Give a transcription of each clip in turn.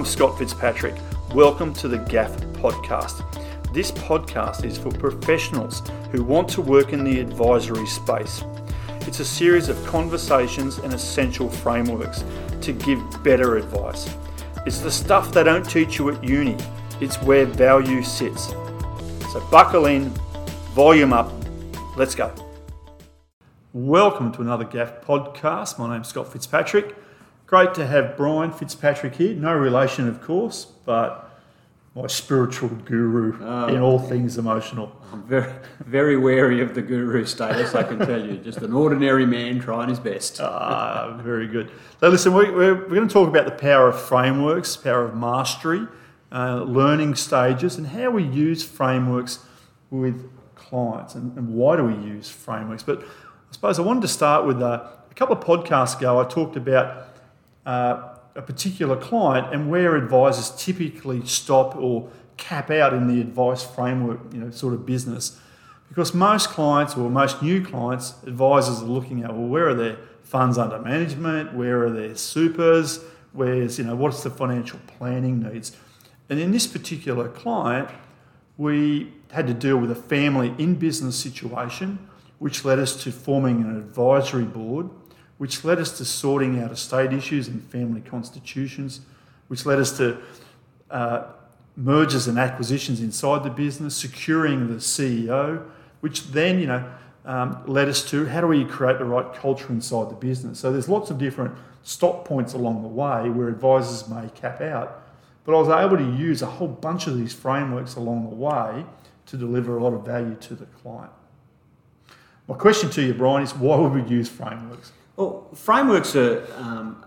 I'm Scott Fitzpatrick. Welcome to the GAF podcast. This podcast is for professionals who want to work in the advisory space. It's a series of conversations and essential frameworks to give better advice. It's the stuff they don't teach you at uni, it's where value sits. So buckle in, volume up, let's go. Welcome to another GAF podcast. My name's Scott Fitzpatrick. Great to have Brian Fitzpatrick here. No relation, of course, but my spiritual guru oh, in all things emotional. I'm very, very wary of the guru status, I can tell you. Just an ordinary man trying his best. ah, very good. So, listen, we, we're, we're going to talk about the power of frameworks, power of mastery, uh, learning stages, and how we use frameworks with clients and, and, why do we use frameworks. But I suppose I wanted to start with uh, a couple of podcasts ago, I talked about uh, a particular client and where advisors typically stop or cap out in the advice framework, you know, sort of business. Because most clients or most new clients, advisors are looking at, well, where are their funds under management? Where are their supers? Where's, you know, what's the financial planning needs? And in this particular client, we had to deal with a family in business situation, which led us to forming an advisory board which led us to sorting out estate issues and family constitutions, which led us to uh, mergers and acquisitions inside the business, securing the CEO, which then, you know, um, led us to how do we create the right culture inside the business. So there's lots of different stop points along the way where advisors may cap out. But I was able to use a whole bunch of these frameworks along the way to deliver a lot of value to the client. My question to you, Brian, is why would we use frameworks? Well, frameworks are, um,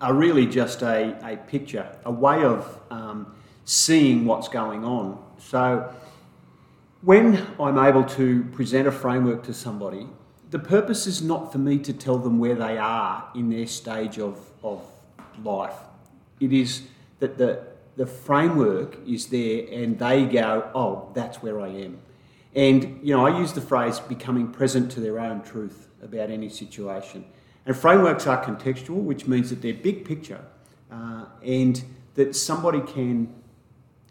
are really just a, a picture, a way of um, seeing what's going on. So when I'm able to present a framework to somebody, the purpose is not for me to tell them where they are in their stage of, of life. It is that the, the framework is there and they go, oh, that's where I am. And, you know, I use the phrase becoming present to their own truth about any situation. And frameworks are contextual, which means that they're big picture uh, and that somebody can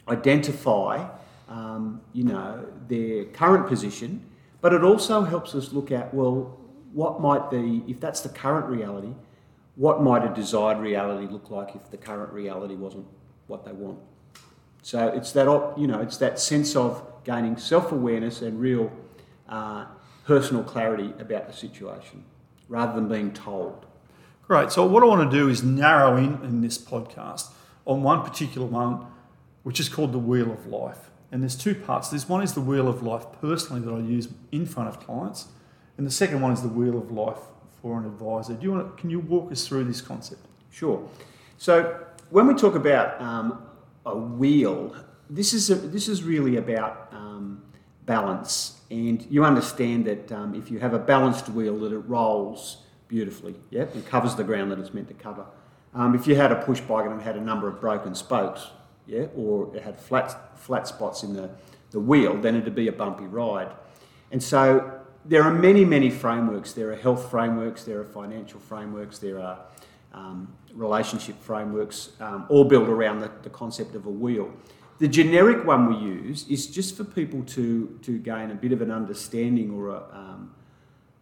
identify, um, you know, their current position, but it also helps us look at, well, what might the, if that's the current reality, what might a desired reality look like if the current reality wasn't what they want? So it's that, you know, it's that sense of gaining self-awareness and real uh, personal clarity about the situation rather than being told. Great. So, what I want to do is narrow in in this podcast on one particular one, which is called the Wheel of Life. And there's two parts. This one is the Wheel of Life personally that I use in front of clients, and the second one is the Wheel of Life for an advisor. Do you want to, can you walk us through this concept? Sure. So, when we talk about um, a wheel, this is a, this is really about um, balance and you understand that um, if you have a balanced wheel that it rolls beautifully, yeah, and covers the ground that it's meant to cover. Um, if you had a push bike and it had a number of broken spokes, yeah, or it had flat flat spots in the, the wheel, then it'd be a bumpy ride. And so there are many, many frameworks. There are health frameworks, there are financial frameworks, there are um, relationship frameworks, um, all built around the, the concept of a wheel. The generic one we use is just for people to, to gain a bit of an understanding or a, um,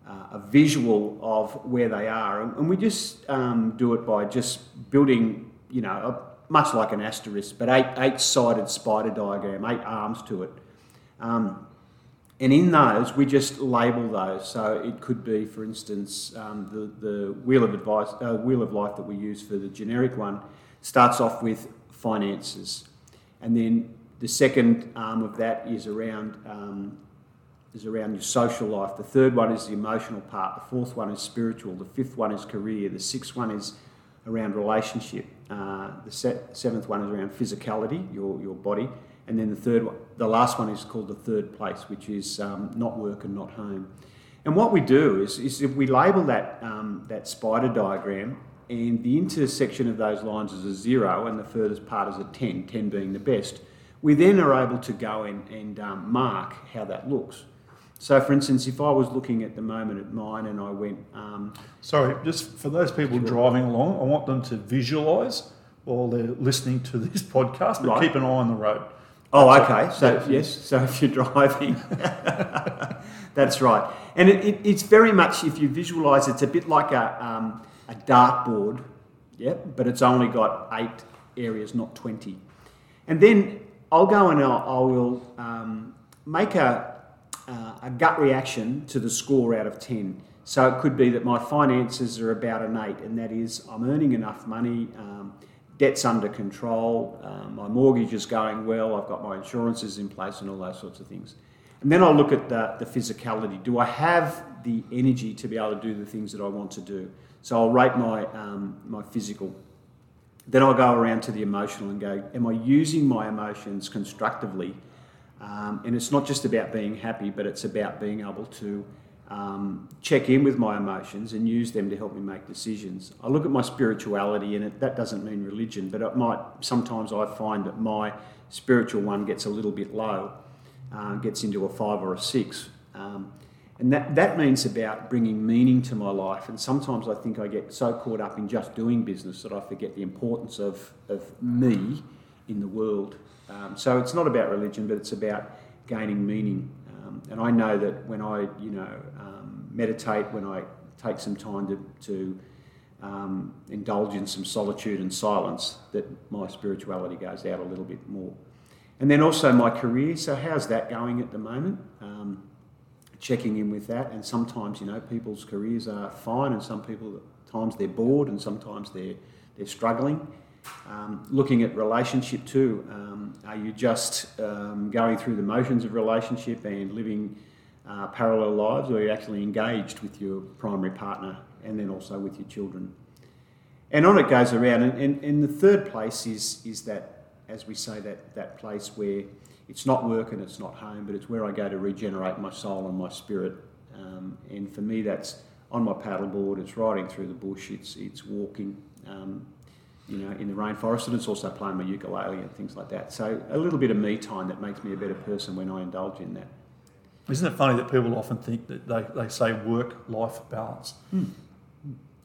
uh, a visual of where they are. And, we just um, do it by just building, you know, a, much like an asterisk, but eight, eight-sided spider diagram, eight arms to it. Um, and in those, we just label those. So it could be, for instance, um, the, the wheel of advice, uh, wheel of life that we use for the generic one starts off with finances. And then the second arm of that is around um, is around your social life. The third one is the emotional part. The fourth one is spiritual. The fifth one is career. The sixth one is around relationship. Uh, the se- seventh one is around physicality, your your body. And then the third one, the last one is called the third place, which is um, not work and not home. And what we do is, is if we label that, um, that spider diagram and the intersection of those lines is a zero and the furthest part is a 10, 10 being the best, we then are able to go in and um, mark how that looks. So, for instance, if I was looking at the moment at mine and I went. Um, Sorry, just for those people sure. driving along, I want them to visualise while they're listening to this podcast, but Right. keep an eye on the road. Oh, That's okay. So That's yes, so if you're driving, that's right. And it, it, it's very much if you visualise, it's a bit like a um, a dartboard, yeah, but it's only got eight areas, not twenty. And then I'll go and I'll, I will um, make a uh, a gut reaction to the score out of ten. So it could be that my finances are about an eight, and that is I'm earning enough money. Um, debt's under control, um, my mortgage is going well, I've got my insurances in place, and all those sorts of things. And then I'll look at the, the physicality. Do I have the energy to be able to do the things that I want to do? So I'll rate my, um, my physical. Then I'll go around to the emotional and go, Am I using my emotions constructively? Um, and it's not just about being happy, but it's about being able to um, check in with my emotions and use them to help me make decisions. I look at my spirituality, and it, that doesn't mean religion, but it might sometimes I find that my spiritual one gets a little bit low, uh, gets into a five or a six. Um, and that, that means about bringing meaning to my life. And sometimes I think I get so caught up in just doing business that I forget the importance of, of me in the world. Um, so it's not about religion, but it's about gaining meaning. Um, and I know that when I, you know, um, meditate, when I take some time to, to um, indulge in some solitude and silence, that my spirituality goes out a little bit more. And then also my career. So how's that going at the moment? Checking in with that. And sometimes, you know, people's careers are fine, and some people at times they're bored, and sometimes they're they're struggling. Um, looking at relationship too. Um, are you just um, going through the motions of relationship and living uh, parallel lives, or are you actually engaged with your primary partner and then also with your children? And on it goes around. And, and, and the third place is, is that, as we say, that, that place where it's not work and it's not home, but it's where I go to regenerate my soul and my spirit. Um, and for me, that's on my paddleboard, it's riding through the bush, it's, it's walking, um, you know, in the rainforest, and it's also playing my ukulele and things like that. So a little bit of me time that makes me a better person when I indulge in that. Isn't it funny that people often think that they, they say work life balance?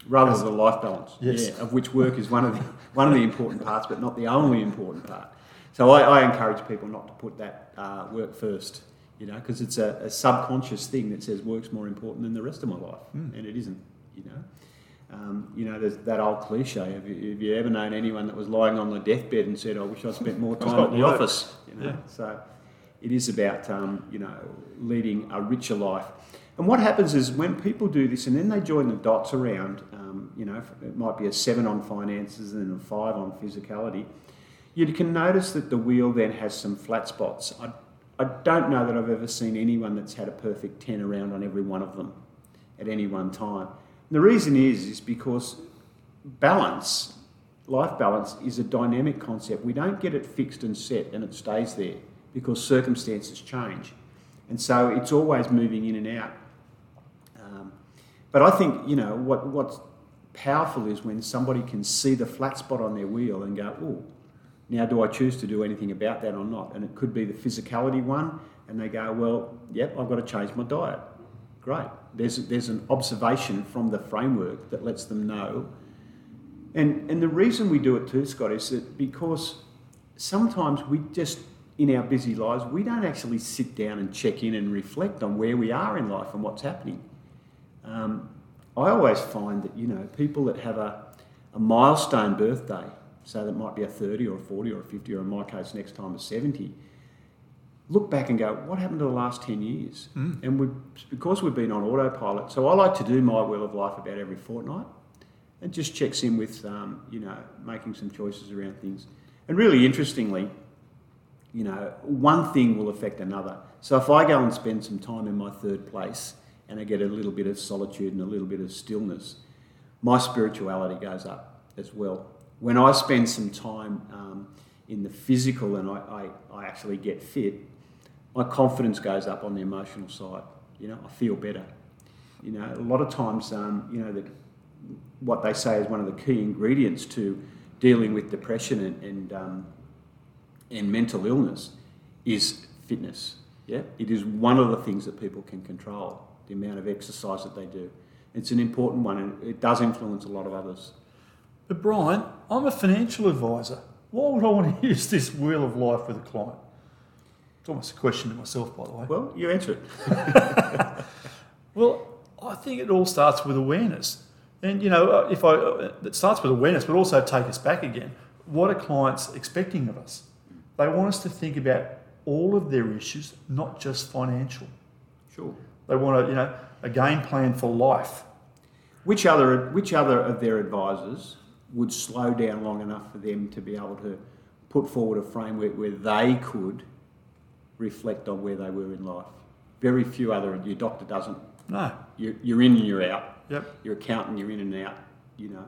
rather than life balance. Yes. Yeah, of which work is one of the one of the important parts, but not the only important part. So I, I encourage people not to put that uh, work first, you know, because it's a, a subconscious thing that says work's more important than the rest of my life, Mm. and it isn't, you know. Um, you know, there's that old cliche. Have you, have you ever known anyone that was lying on the deathbed and said, "I wish I spent more time at the work." office"? You know, Yeah. so it is about um, you know leading a richer life. And what happens is when people do this and then they join the dots around, um, you know, it might be a seven on finances and then a five on physicality, you can notice that the wheel then has some flat spots. I, I don't know that I've ever seen anyone that's had a perfect 10 around on every one of them at any one time. And the reason is, is because balance, life balance, is a dynamic concept. We don't get it fixed and set and it stays there because circumstances change. And so it's always moving in and out. Um, but I think, you know, what, what's powerful is when somebody can see the flat spot on their wheel and go, oh, now do I choose to do anything about that or not? And it could be the physicality one, and they go, well, yep, I've got to change my diet. Great. There's, there's an observation from the framework that lets them know. And, and the reason we do it too, Scott, is that because sometimes we just, in our busy lives, we don't actually sit down and check in and reflect on where we are in life and what's happening. Um, I always find that, you know, people that have a, a milestone birthday, so that might be a 30 or a 40 or a 50, or in my case, next time a 70, look back and go, what happened to the last 10 years? And we, because we've been on autopilot, so I like to do my wheel of life about every fortnight and just checks in with, um, you know, making some choices around things. And really interestingly, you know, one thing will affect another. So if I go and spend some time in my third place and I get a little bit of solitude and a little bit of stillness, my spirituality goes up as well. When I spend some time um, in the physical and I, I, I actually get fit, my confidence goes up on the emotional side. You know, I feel better. You know, a lot of times, um, you know, that what they say is one of the key ingredients to dealing with depression and, and, um, and mental illness is fitness. Yeah, it is one of the things that people can control. The amount of exercise that they do, it's an important one, and it does influence a lot of others. But Brian, I'm a financial advisor. Why would I want to use this wheel of life with a client? It's almost a question to myself, by the way. Well, you answer it. Well, I think it all starts with awareness. And, you know, uh, if I, uh, it starts with awareness, but also take us back again. What are clients expecting of us? They want us to think about all of their issues, not just financial. Sure. They want a, you know, a game plan for life. Which other, which other of their advisors would slow down long enough for them to be able to put forward a framework where they could reflect on where they were in life? Very few other, your doctor doesn't. No. You're, you're in and you're out. Yep. Your accountant, you're in and out, you know.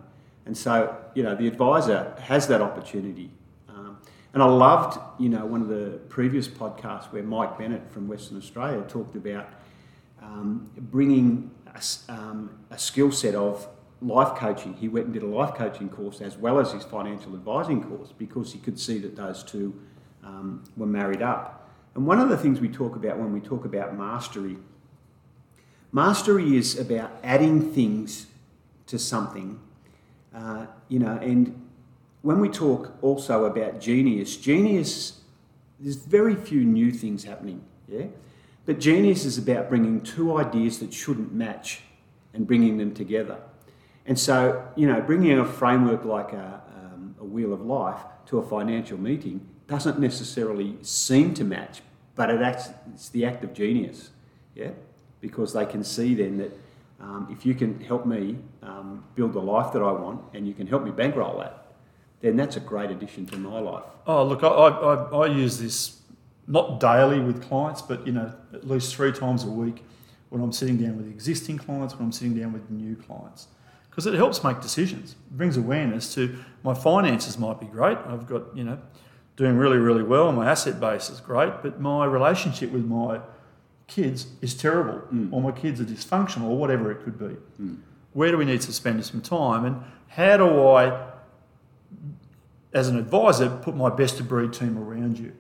And so, you know, the advisor has that opportunity. Um, and I loved, you know, one of the previous podcasts where Mike Bennett from Western Australia talked about um, bringing a, um, a skill set of life coaching. He went and did a life coaching course as well as his financial advising course because he could see that those two um, were married up. And one of the things we talk about when we talk about mastery, mastery is about adding things to something, uh, you know, and when we talk also about genius, genius, there's very few new things happening, yeah? But genius is about bringing two ideas that shouldn't match and bringing them together. And so, you know, bringing a framework like a, um, a wheel of life to a financial meeting doesn't necessarily seem to match, but it acts, it's the act of genius, yeah? Because they can see then that um, if you can help me um, build the life that I want and you can help me bankroll that, then that's a great addition to my life. Oh, look, I, I, I, I use this not daily with clients, but, you know, at least three times a week when I'm sitting down with existing clients, when I'm sitting down with new clients. Because it helps make decisions. It brings awareness to my finances might be great. I've got, you know, doing really, really well. My asset base is great, but my relationship with my kids is terrible, mm. or my kids are dysfunctional, or whatever it could be. Mm. Where do we need to spend some time, and how do I, as an advisor, put my best of breed team around you?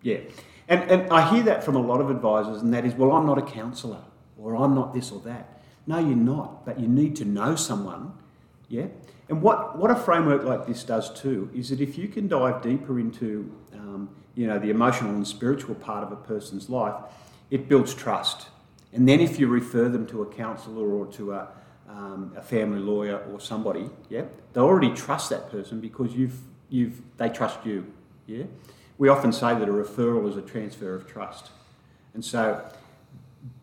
Yeah. And, and I hear that from a lot of advisors, and that is, well, I'm not a counsellor, or I'm not this or that. No, you're not, but you need to know someone. Yeah. And what, what a framework like this does too is that if you can dive deeper into, um, you know, the emotional and spiritual part of a person's life, it builds trust. And then if you refer them to a counsellor or to a, um, a family lawyer or somebody, yeah, they already trust that person because you've, you've, they trust you. Yeah. We often say that a referral is a transfer of trust. And so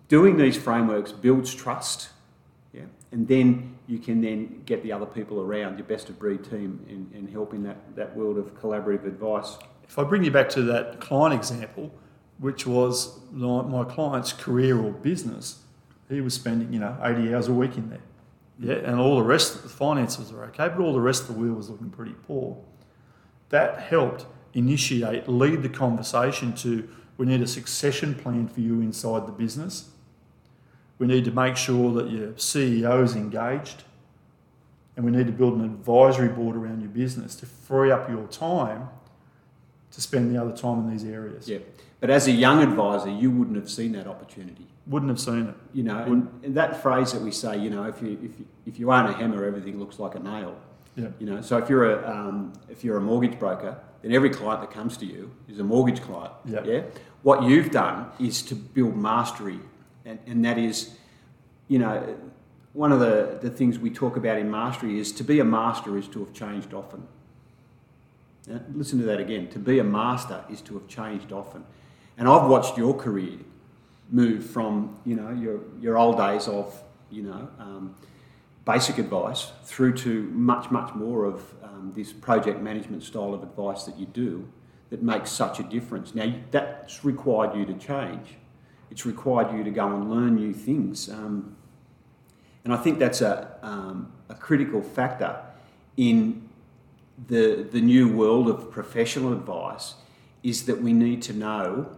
doing these frameworks builds trust. And then you can then get the other people around your best of breed team and, and help in that, that world of collaborative advice. If I bring you back to that client example, which was my, client's career or business, he was spending, you know, 80 hours a week in there. Yeah, and all the rest of the finances are okay, but all the rest of the wheel was looking pretty poor. That helped initiate, lead the conversation to we need a succession plan for you inside the business. We need to make sure that your CEO is engaged. And we need to build an advisory board around your business to free up your time to spend the other time in these areas. Yeah. But as a young advisor, you wouldn't have seen that opportunity. Wouldn't have seen it. You know, and, and that phrase that we say, you know, if you, if you, if you aren't a hammer, everything looks like a nail. Yeah. You know, so if you're a um, if you're a mortgage broker, then every client that comes to you is a mortgage client. Yeah. Yeah. What you've done is to build mastery, and, and that is, you know, one of the, the things we talk about in mastery is to be a master is to have changed often. Yeah, listen to that again. To be a master is to have changed often. And I've watched your career move from, you know, your, your old days of, you know, um, basic advice through to much, much more of um, this project management style of advice that you do that makes such a difference. Now, that's required you to change. It's required you to go and learn new things. Um, and I think that's a, um, a critical factor in the, the new world of professional advice is that we need to know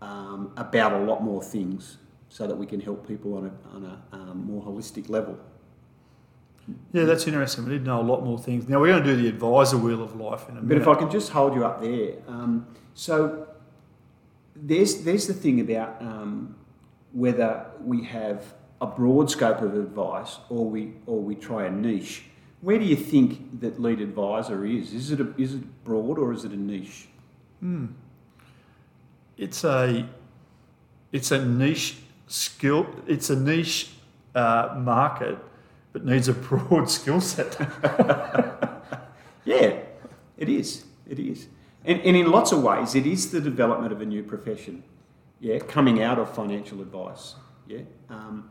um, about a lot more things so that we can help people on a, on a um, more holistic level. Yeah, that's interesting. We need to know a lot more things. Now, we're going to do the advisor wheel of life in a minute. But if I can just hold you up there, um, so there's there's the thing about um, whether we have a broad scope of advice or we or we try a niche. where do you think that lead advisor is? Is it a, is it broad or is it a niche? Hmm. It's a it's a niche skill. It's a niche uh, market, but needs a broad skill set. Yeah, it is. It is. And, and in lots of ways, it is the development of a new profession, yeah, coming out of financial advice, yeah. Um,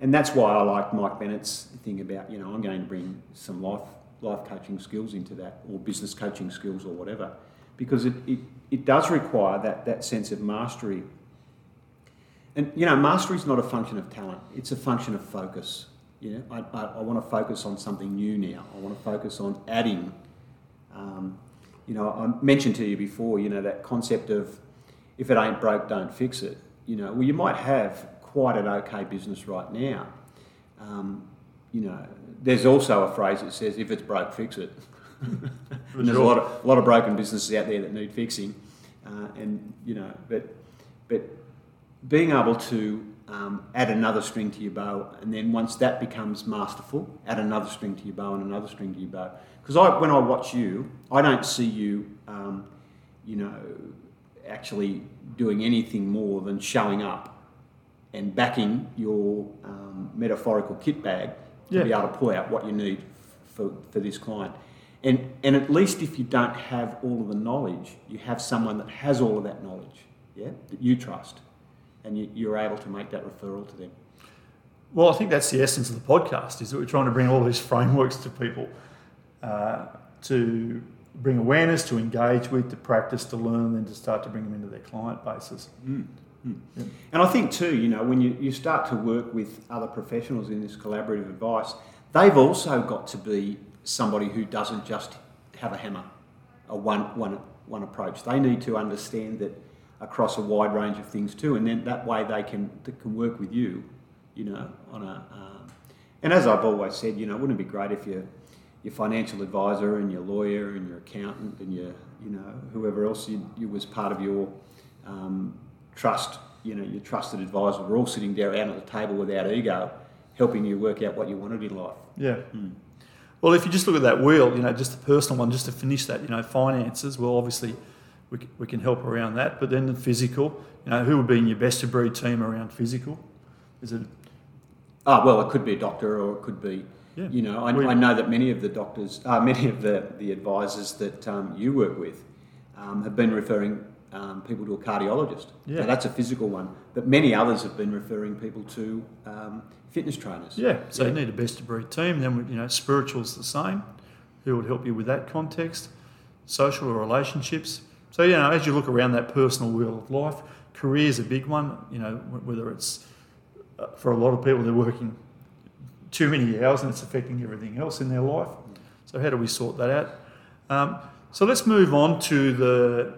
and that's why I like Mike Bennett's thing about, you know, I'm going to bring some life, life coaching skills into that, or business coaching skills, or whatever, because it, it, it does require that, that sense of mastery. And, you know, mastery is not a function of talent, it's a function of focus. You know, I, I, I want to focus on something new now. I want to focus on adding um, you know, I mentioned to you before, you know, that concept of if it ain't broke, don't fix it. You know, well, you might have quite an okay business right now. Um, you know, there's also a phrase that says, if it's broke, fix it. there's a lot, of, a lot of broken businesses out there that need fixing. Uh, and, you know, but, but being able to um, add another string to your bow, and then once that becomes masterful, add another string to your bow and another string to your bow. Because I, when I watch you, I don't see you, um, you know, actually doing anything more than showing up and backing your um, metaphorical kit bag to Yeah. be able to pull out what you need for, for this client. And, and at least if you don't have all of the knowledge, you have someone that has all of that knowledge, yeah, that you trust, and you, you're able to make that referral to them. Well, I think that's the essence of the podcast is that we're trying to bring all these frameworks to people uh, to bring awareness, to engage with, to practice, to learn, and to start to bring them into their client bases. And I think too, you know, when you, you start to work with other professionals in this collaborative advice, they've also got to be somebody who doesn't just have a hammer, a one, one, one approach. They need to understand that across a wide range of things too, and then that way they can they can work with you, you know, on a. Um, and as I've always said, you know, wouldn't it be great if your your financial advisor and your lawyer and your accountant and your you know whoever else you, you was part of your um, trust, you know, your trusted advisor, were all sitting down at the table without ego, helping you work out what you wanted in life. Yeah. Well, if you just look at that wheel, you know, just the personal one, just to finish that, you know, finances, well, obviously we, we can help around that. But then the physical, you know, who would be in your best of breed team around physical? Is it, Ah, well, it could be a doctor or it could be, Yeah. you know, I, I know that many of the doctors, uh, many of the, the advisors that um, you work with um, have been referring um, people to a cardiologist. Yeah. So that's a physical one. But many others have been referring people to um, fitness trainers. yeah, so you need a best of breed team. Then, you know, spiritual's the same. Who would help you with that context? Social or relationships. So, you know, as you look around that personal wheel of life, career's a big one, you know, whether it's uh, for a lot of people, they're working too many hours and it's affecting everything else in their life. So, how do we sort that out? Um, so, let's move on to the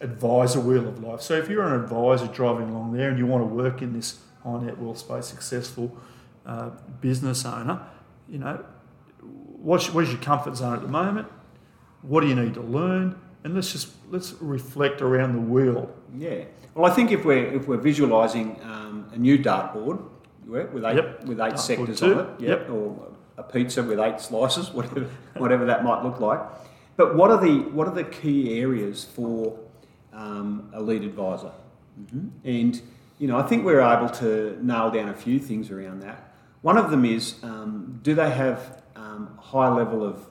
advisor wheel of life. So, if you're an advisor driving along there and you want to work in this high net wealth space, successful uh, business owner, you know, what's, what is your comfort zone at the moment? What do you need to learn? And let's just let's reflect around the wheel. Yeah. Well, I think if we're if we're visualising um, a new dartboard yeah, with eight Yep. with eight sectors on it, yeah, Yep. or a pizza with eight slices, whatever whatever that might look like. But what are the what are the key areas for um, a lead advisor? And you know, I think we're able to nail down a few things around that. One of them is, um, do they have um, high level of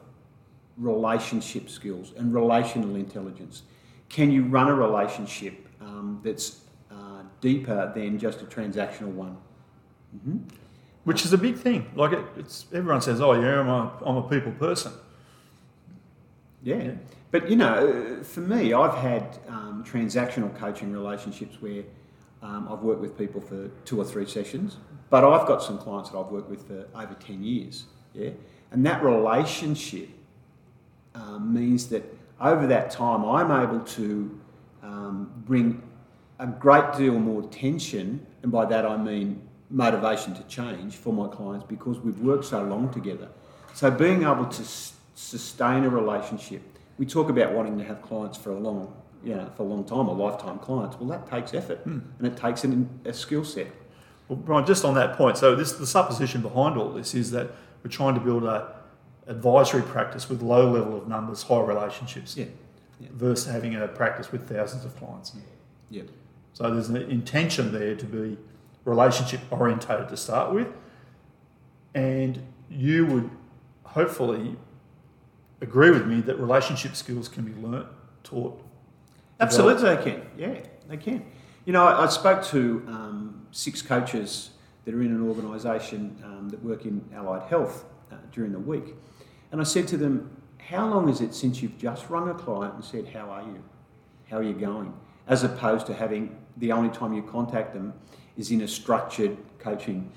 relationship skills and relational intelligence? Can you run a relationship um, that's uh, deeper than just a transactional one? Which is a big thing. Like it, it's everyone says, "Oh, yeah, I'm a, I'm a people person." Yeah. Yeah. But you know, for me, I've had um, transactional coaching relationships where um, I've worked with people for two or three sessions, but I've got some clients that I've worked with for over 10 years. Yeah. And that relationship um, means that over that time, I'm able to um, bring a great deal more tension, and by that I mean motivation to change for my clients because we've worked so long together. So being able to s- sustain a relationship, we talk about wanting to have clients for a long, you know, for a long time, a lifetime clients. Well, that takes effort, hmm. and it takes an, a skill set. Well, Brian, just on that point, so this the supposition behind all this is that we're trying to build a, advisory practice with low level of numbers, high relationships, Yeah. Yeah. versus having a practice with thousands of clients. Yeah. So there's an intention there to be relationship orientated to start with, and you would hopefully agree with me that relationship skills can be learnt, taught. Absolutely, they can. Yeah, they can. You know, I, I spoke to um, six coaches that are in an organisation um, that work in allied health uh, during the week, and I said to them, "How long is it since you've just rung a client and said, "How are you? How are you going?" As opposed to having the only time you contact them is in a structured coaching,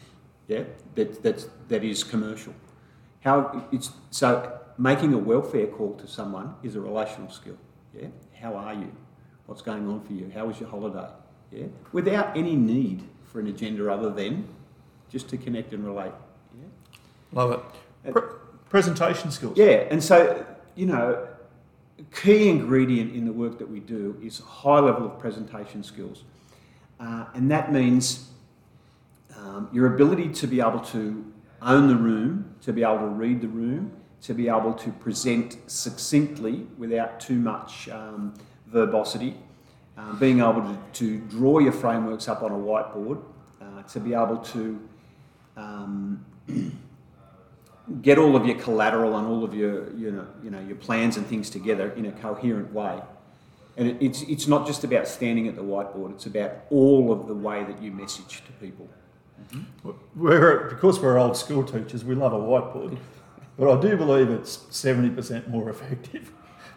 yeah, that that's, that is commercial. How it's so making a welfare call to someone is a relational skill. Yeah, how are you? What's going on for you? How was your holiday? Yeah, without any need for an agenda other than just to connect and relate. Yeah, Love it. Pre- presentation skills. yeah, and so you know, key ingredient in the work that we do is a high level of presentation skills, uh, and that means um, your ability to be able to own the room, to be able to read the room, to be able to present succinctly without too much um, verbosity, uh, being able to, to draw your frameworks up on a whiteboard, uh, to be able to um, get all of your collateral and all of your you know you know your plans and things together in a coherent way. And it, it's it's not just about standing at the whiteboard; it's about all of the way that you message to people. Mm-hmm. We're, because we're old school teachers, we love a whiteboard, but I do believe it's 70% more effective.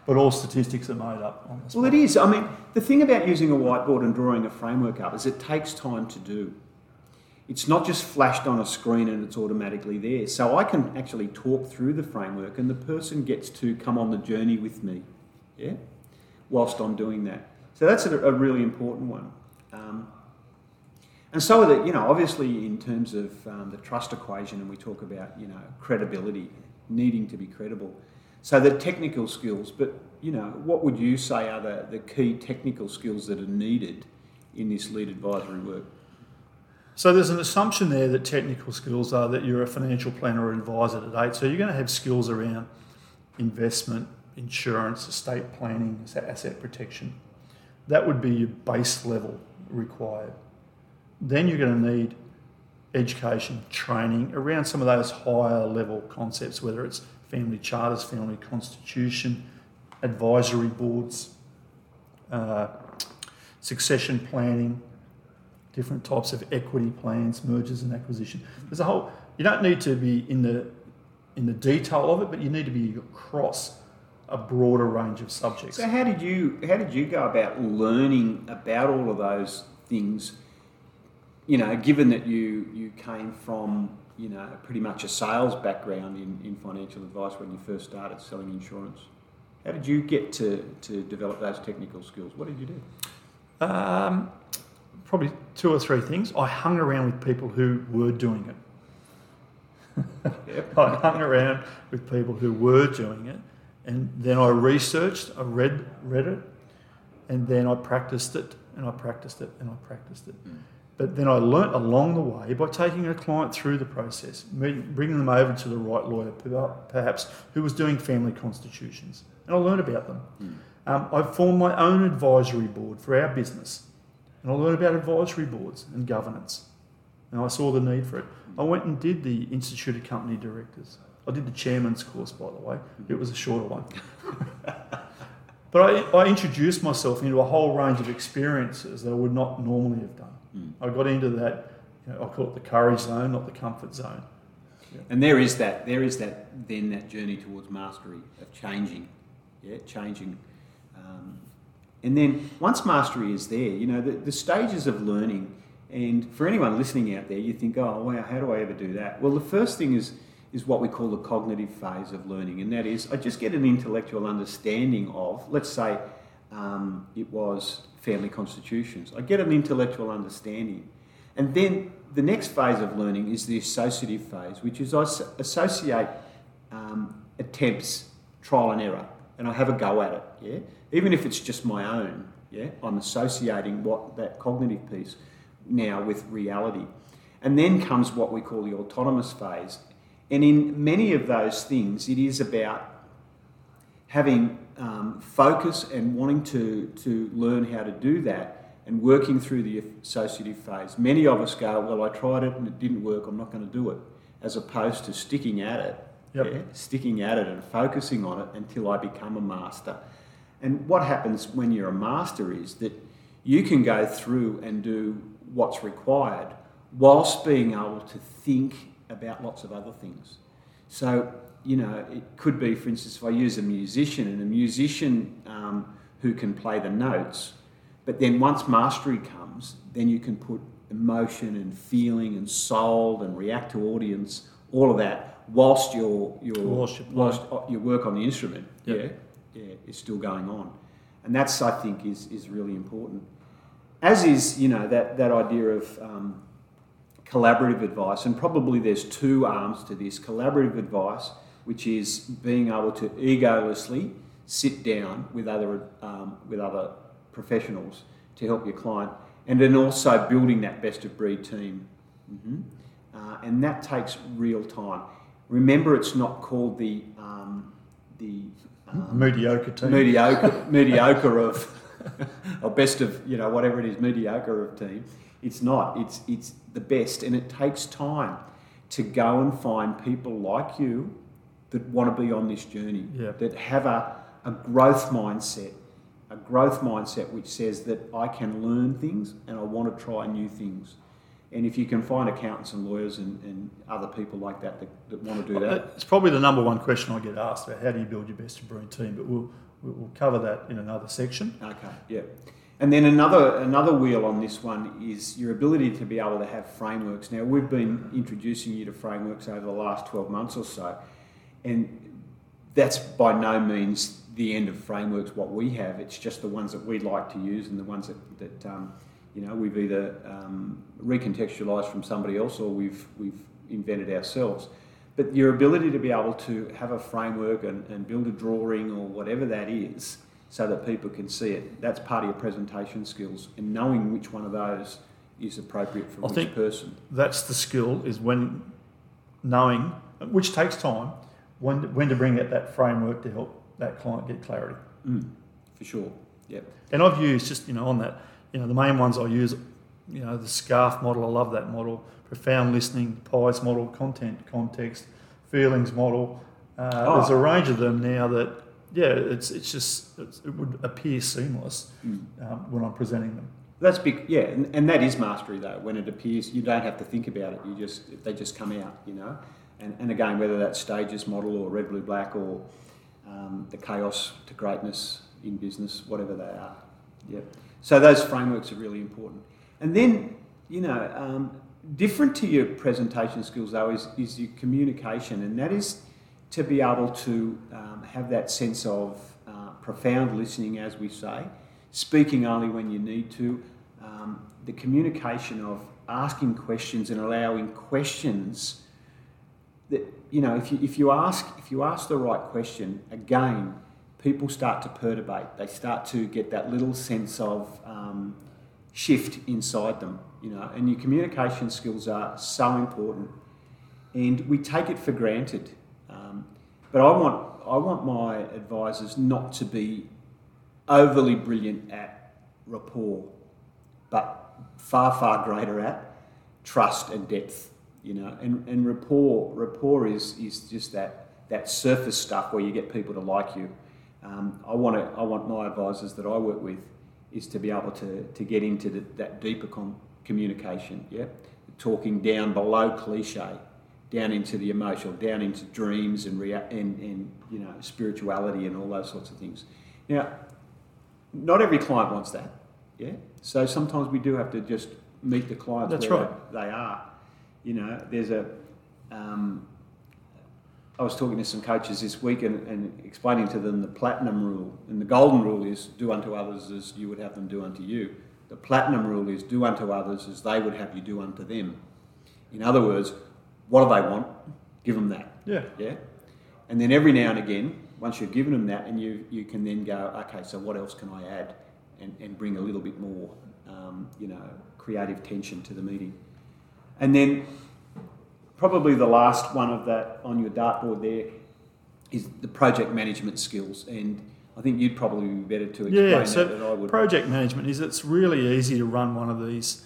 But all statistics are made up on this. Well, it is. I mean, the thing about using a whiteboard and drawing a framework up is it takes time to do. It's not just flashed on a screen and it's automatically there. So I can actually talk through the framework and the person gets to come on the journey with me, yeah, whilst I'm doing that. So that's a, a really important one. Um, and so that, you know, obviously in terms of um, the trust equation, and we talk about, you know, credibility, needing to be credible. So the technical skills, but, you know, what would you say are the, the key technical skills that are needed in this lead advisory work? So there's an assumption there that technical skills are that you're a financial planner or advisor to date. So you're going to have skills around investment, insurance, estate planning, asset protection. That would be your base level required. Then you're going to need education, training around some of those higher level concepts, whether it's family charters, family constitution, advisory boards, uh, succession planning, different types of equity plans, mergers and acquisition. There's a whole. You don't need to be in the in the detail of it, but you need to be across a broader range of subjects. So how did you how did you go about learning about all of those things? You know, given that you you came from you know pretty much a sales background in, in financial advice when you first started selling insurance, how did you get to, to develop those technical skills? What did you do? Um, probably two or three things. I hung around with people who were doing it. Yep. I hung around with people who were doing it, and then I researched, I read read it, and then I practiced it, and I practiced it, and I practiced it. Mm. But then I learnt along the way by taking a client through the process, bringing them over to the right lawyer, perhaps, who was doing family constitutions, and I learned about them. Mm. Um, I formed my own advisory board for our business, and I learned about advisory boards and governance, and I saw the need for it. Mm. I went and did the Institute of Company Directors. I did the chairman's course, by the way. It was a shorter one. but I, I introduced myself into a whole range of experiences that I would not normally have done. I got into that, you know, I call it the courage zone, not the comfort zone. And there is that there is that then that journey towards mastery of changing, yeah, changing. Um, and then once mastery is there, you know the, the stages of learning. And for anyone listening out there, you think, oh wow, how do I ever do that? Well, the first thing is is what we call the cognitive phase of learning, and that is I just get an intellectual understanding of, let's say, um, it was family constitutions. I get an intellectual understanding. And then the next phase of learning is the associative phase, which is I associate um, attempts, trial and error, and I have a go at it. Yeah, even if it's just my own. Yeah, I'm associating what that cognitive piece now with reality, and then comes what we call the autonomous phase, And in many of those things, it is about having um, focus and wanting to, to learn how to do that and working through the associative phase. Many of us go, Well, I tried it and it didn't work, I'm not going to do it, as opposed to sticking at it, Yep. yeah, sticking at it and focusing on it until I become a master. And what happens when you're a master is that you can go through and do what's required whilst being able to think about lots of other things. So, you know, it could be, for instance, if I use a musician and a musician um, who can play the notes, but then once mastery comes, then you can put emotion and feeling and soul and react to audience, all of that, whilst your your Whilst whilst uh, your work on the instrument, Yep. yeah, yeah, is still going on, and that's I think is is really important. As is, you know, that that idea of um, collaborative advice, and probably there's two arms to this collaborative advice, which is being able to egolessly sit down with other, um, with other professionals to help your client, and then also building that best of breed team. Mhm. Uh, and that takes real time. Remember, it's not called the, um, the um, Mediocre team. mediocre, mediocre of, or best of, you know, whatever it is, mediocre of team. It's not. It's it's the best, and it takes time to go and find people like you that want to be on this journey, Yeah. that have a, a growth mindset, a growth mindset which says that I can learn things and I want to try new things. And if you can find accountants and lawyers and, and other people like that, that that want to do that, It's probably the number one question I get asked about how do you build your best of breed team, but we'll, we'll we'll cover that in another section. Okay, yeah. And then another another wheel on this one is your ability to be able to have frameworks. Now we've been introducing you to frameworks over the last twelve months or so, and that's by no means the end of frameworks. What we have, it's just the ones that we like to use and the ones that, that um, you know we've either um, recontextualized from somebody else or we've we've invented ourselves. But your ability to be able to have a framework and, and build a drawing or whatever that is, so that people can see it, that's part of your presentation skills and knowing which one of those is appropriate for I which person. That's the skill is when knowing, which takes time, when, when to bring out that framework to help that client get clarity. Mm, for sure. Yep. And I've used just, you know, on that, you know, the main ones I use, you know, the SCARF model, I love that model, profound listening, PIES model, content, context, feelings model. Uh, Oh. There's a range of them now that, yeah, it's, it's just, it's, it would appear seamless Mm. um, when I'm presenting them. That's big, yeah, and, and that is mastery though. When it appears, you don't have to think about it. You just they just come out, you know. And, and again, whether that's stages model or red, blue, black, or um, the chaos to greatness in business, whatever they are. Yeah. So those frameworks are really important. And then, you know, um, different to your presentation skills though is, is your communication, and that is to be able to um, have that sense of uh, profound listening, as we say, speaking only when you need to, um, the communication of asking questions and allowing questions that you know if you if you ask if you ask the right question again people start to perturbate. They start to get that little sense of um, shift inside them you know and your communication skills are so important. And we take it for granted but I want I want my advisors not to be overly brilliant at rapport but far far greater at trust and depth you know. And, and rapport rapport is is just that that surface stuff where you get people to like you. Um, I want to I want my advisors that I work with is to be able to to get into the, that deeper com- communication yeah? Talking down below cliche down into the emotional down into dreams and rea- and, and you know spirituality and all those sorts of things now not every client wants that yeah so sometimes we do have to just meet the clients That's where right. they are you know there's a um, I was talking to some coaches this week and, and explaining to them the platinum rule. And the golden rule is do unto others as you would have them do unto you. The platinum rule is do unto others as they would have you do unto them. In other words, what do they want? Give them that. Yeah. Yeah. And then every now and again, once you've given them that, and you, you can then go, okay, so what else can I add and, and bring a little bit more, um, you know, creative tension to the meeting. And then probably the last one of that on your dartboard there is the project management skills, and I think you'd probably be better to explain Yeah, so that than I would. project management is it's really easy to run one of these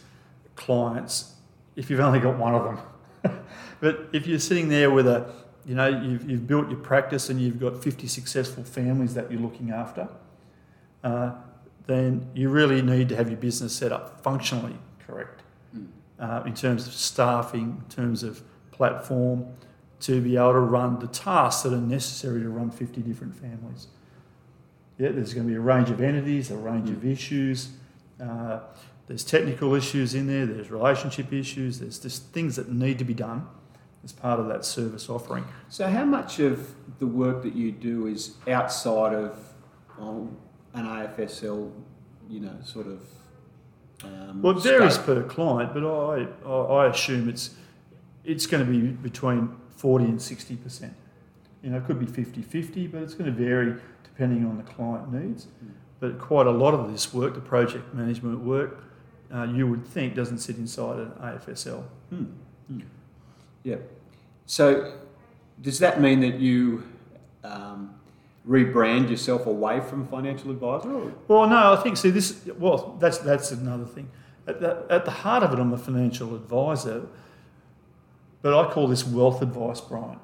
clients if you've only got one of them. but if you're sitting there with a, you know, you've, you've built your practice and you've got 50 successful families that you're looking after, uh, then you really need to have your business set up functionally correct Mm. uh, in terms of staffing, in terms of platform, to be able to run the tasks that are necessary to run 50 different families. Yeah, there's going to be a range of entities, a range of issues. Uh, there's technical issues in there, there's relationship issues, there's just things that need to be done as part of that service offering. So, how much of the work that you do is outside of um, an AFSL, you know, sort of? Um, Well, it varies scope? per client, but I, I, I assume it's it's going to be between 40 and 60 percent. You know, it could be 50-50, but it's going to vary depending on the client needs. But quite a lot of this work, the project management work, uh, you would think doesn't sit inside an AFSL. Hmm. Hmm. Yeah. So, does that mean that you um, rebrand yourself away from financial advisor? Or? Well, no, I think see this. Well, that's that's another thing. At the, at the heart of it, I'm a financial advisor, but I call this wealth advice, Brian.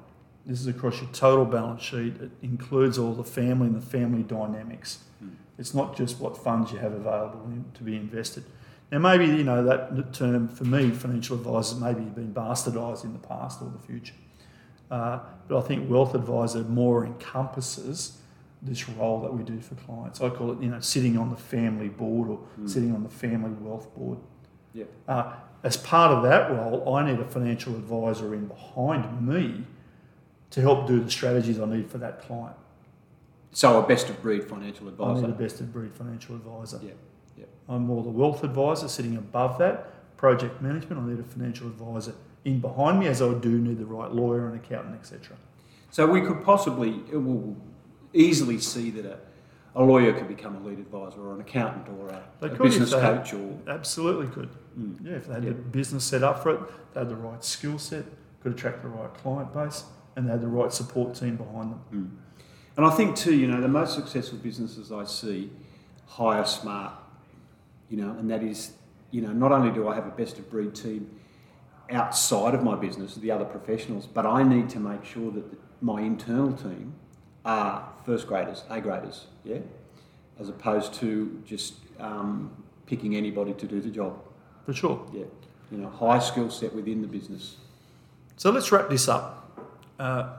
This is across your total balance sheet. It includes all the family and the family dynamics. Hmm. It's not just what funds you have available to be invested. Now, maybe you know that term for me, financial advisor, maybe been bastardised in the past or the future. Uh, but I think wealth advisor more encompasses this role that we do for clients. I call it, you know, sitting on the family board or Mm. sitting on the family wealth board. Yeah. Uh, as part of that role, I need a financial advisor in behind me to help do the strategies I need for that client. So, a best of breed financial I need advisor. a best of breed financial advisor. Yeah. Yeah. I'm more the wealth advisor sitting above that. Project management, I need a financial advisor in behind me, as I do need the right lawyer and accountant, etc. So, we could possibly, uh, we'll easily see that a, a lawyer could become a lead advisor or an accountant or a, a business they had- coach or. Absolutely could. Mm. Yeah, if they had Yeah. the business set up for it, they had the right skill set, could attract the right client base, and they had the right support team behind them. Mm. And I think too, you know, the most successful businesses I see hire smart, you know, and that is, you know, not only do I have a best of breed team outside of my business, the other professionals, but I need to make sure that the, my internal team are first graders, A graders, yeah, as opposed to just um, picking anybody to do the job, For sure. yeah, you know, high skill set within the business. So let's wrap this up. Uh,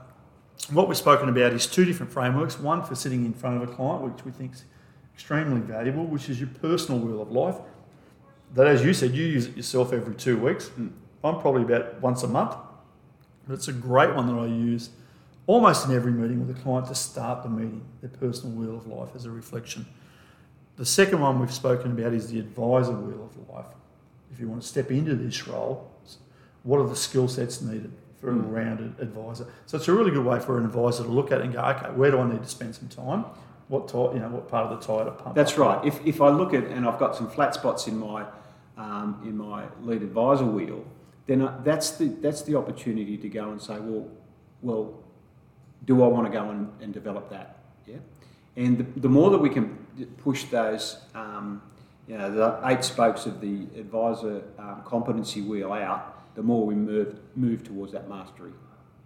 what we've spoken about is two different frameworks one for sitting in front of a client, which we think is extremely valuable, which is your personal wheel of life. That, as you said, you use it yourself every two weeks. Mm. I'm probably about once a month. But it's a great one that I use almost in every meeting with a client to start the meeting, their personal wheel of life as a reflection. The second one we've spoken about is the advisor wheel of life. If you want to step into this role, what are the skill sets needed for a Mm. rounded advisor? So it's a really good way for an advisor to look at and go, okay, where do I need to spend some time? What tyre, you know, what part of the tyre to pump? That's right. If, if I look at and I've got some flat spots in my um, in my lead advisor wheel, then I, that's the that's the opportunity to go and say, well, well, do I want to go and, and develop that? Yeah. And the, the more that we can push those, um, you know, the eight spokes of the advisor um, competency wheel out, the more we move move towards that mastery.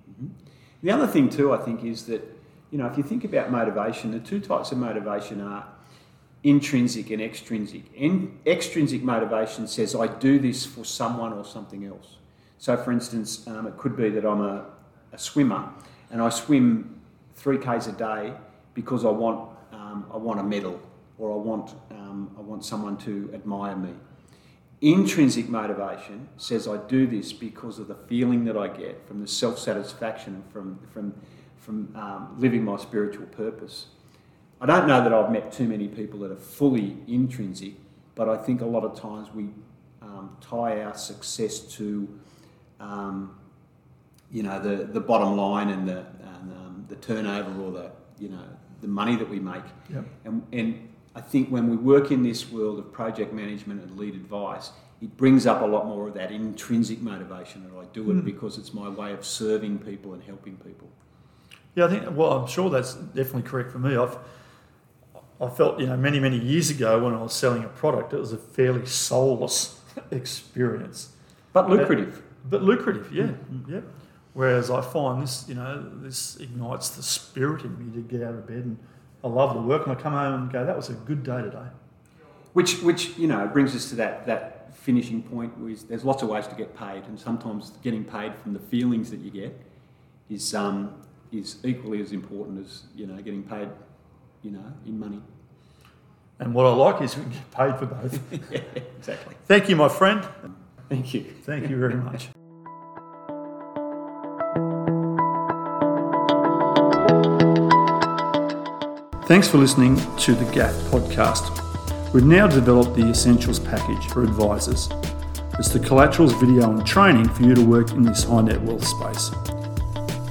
Mhm. The other thing too, I think, is that you know, if you think about motivation, the two types of motivation are intrinsic and extrinsic. In, extrinsic motivation says, I do this for someone or something else. So, for instance, um, it could be that I'm a, a swimmer and I swim three Ks a day because I want, um, I want a medal or I want, um, I want someone to admire me. Intrinsic motivation says I do this because of the feeling that I get from the self satisfaction from, from, from um, living my spiritual purpose. I don't know that I've met too many people that are fully intrinsic, but I think a lot of times we um, tie our success to, um, you know, the, the bottom line and the and, um, the turnover or the you know the money that we make. Yep. And, and I think when we work in this world of project management and lead advice, it brings up a lot more of that intrinsic motivation that I do it because it's my way of serving people and helping people. Yeah, I think. Well, I'm sure that's definitely correct for me. I've I felt you know many many years ago when I was selling a product, it was a fairly soulless experience, But lucrative. but lucrative. Yeah, yeah. Whereas I find this, you know, this ignites the spirit in me to get out of bed, and I love the work, and I come home and go, that was a good day today. Which, which you know, brings us to that, that finishing point. Where there's lots of ways to get paid, and sometimes getting paid from the feelings that you get is, um, is equally as important as you know getting paid, you know, in money. And what I like is we get paid for both. yeah, exactly. Thank you, my friend. Thank you. Thank you very much. Thanks for listening to the GAF podcast. We've now developed the Essentials package for advisors. It's the collaterals video and training for you to work in this high net wealth space.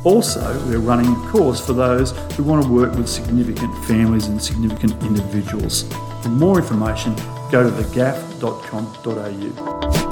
Also, we're running a course for those who want to work with significant families and significant individuals. For more information, go to thegaff.com.au.